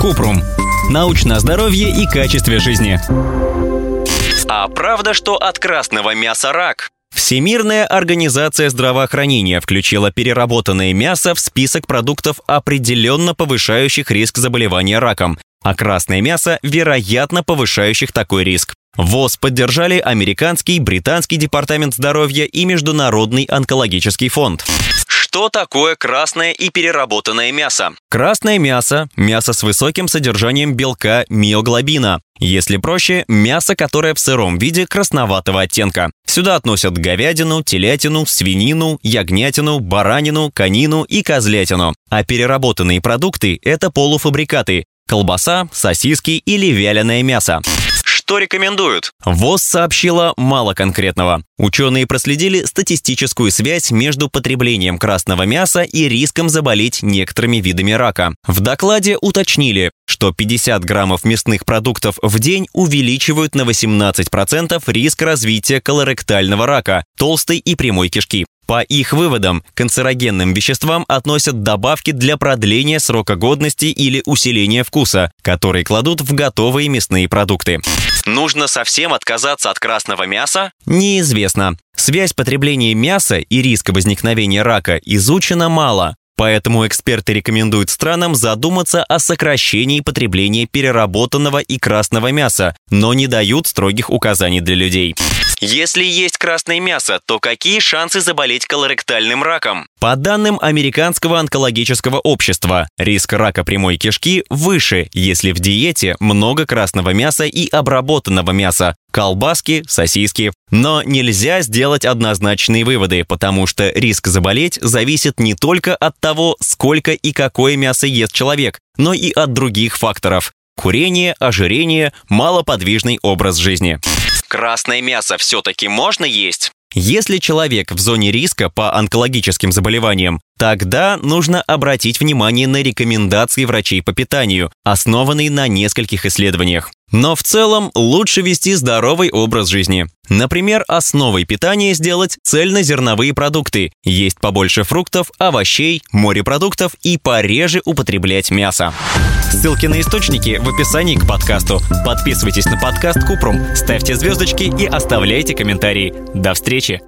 Купрум. Научное здоровье и качестве жизни. А правда, что от красного мяса рак? Всемирная организация здравоохранения включила переработанное мясо в список продуктов, определенно повышающих риск заболевания раком, а красное мясо, вероятно, повышающих такой риск. ВОЗ поддержали американский, британский департамент здоровья и Международный онкологический фонд. Что такое красное и переработанное мясо? Красное мясо – мясо с высоким содержанием белка миоглобина. Если проще, мясо, которое в сыром виде красноватого оттенка. Сюда относят говядину, телятину, свинину, ягнятину, баранину, конину и козлятину. А переработанные продукты – это полуфабрикаты – колбаса, сосиски или вяленое мясо. Что рекомендуют? ВОЗ сообщила мало конкретного. Ученые проследили статистическую связь между потреблением красного мяса и риском заболеть некоторыми видами рака. В докладе уточнили, что 50 граммов мясных продуктов в день увеличивают на 18% риск развития колоректального рака, толстой и прямой кишки. По их выводам, к канцерогенным веществам относят добавки для продления срока годности или усиления вкуса, которые кладут в готовые мясные продукты. Нужно совсем отказаться от красного мяса? Неизвестно. Связь потребления мяса и риска возникновения рака изучена мало. Поэтому эксперты рекомендуют странам задуматься о сокращении потребления переработанного и красного мяса, но не дают строгих указаний для людей. Если есть красное мясо, то какие шансы заболеть колоректальным раком? По данным Американского онкологического общества, риск рака прямой кишки выше, если в диете много красного мяса и обработанного мяса, колбаски, сосиски. Но нельзя сделать однозначные выводы, потому что риск заболеть зависит не только от того, сколько и какое мясо ест человек, но и от других факторов. Курение, ожирение, малоподвижный образ жизни. Красное мясо все-таки можно есть? Если человек в зоне риска по онкологическим заболеваниям, тогда нужно обратить внимание на рекомендации врачей по питанию, основанные на нескольких исследованиях. Но в целом лучше вести здоровый образ жизни. Например, основой питания сделать цельнозерновые продукты, есть побольше фруктов, овощей, морепродуктов и пореже употреблять мясо. Ссылки на источники в описании к подкасту. Подписывайтесь на подкаст Купрум, ставьте звездочки и оставляйте комментарии. До встречи!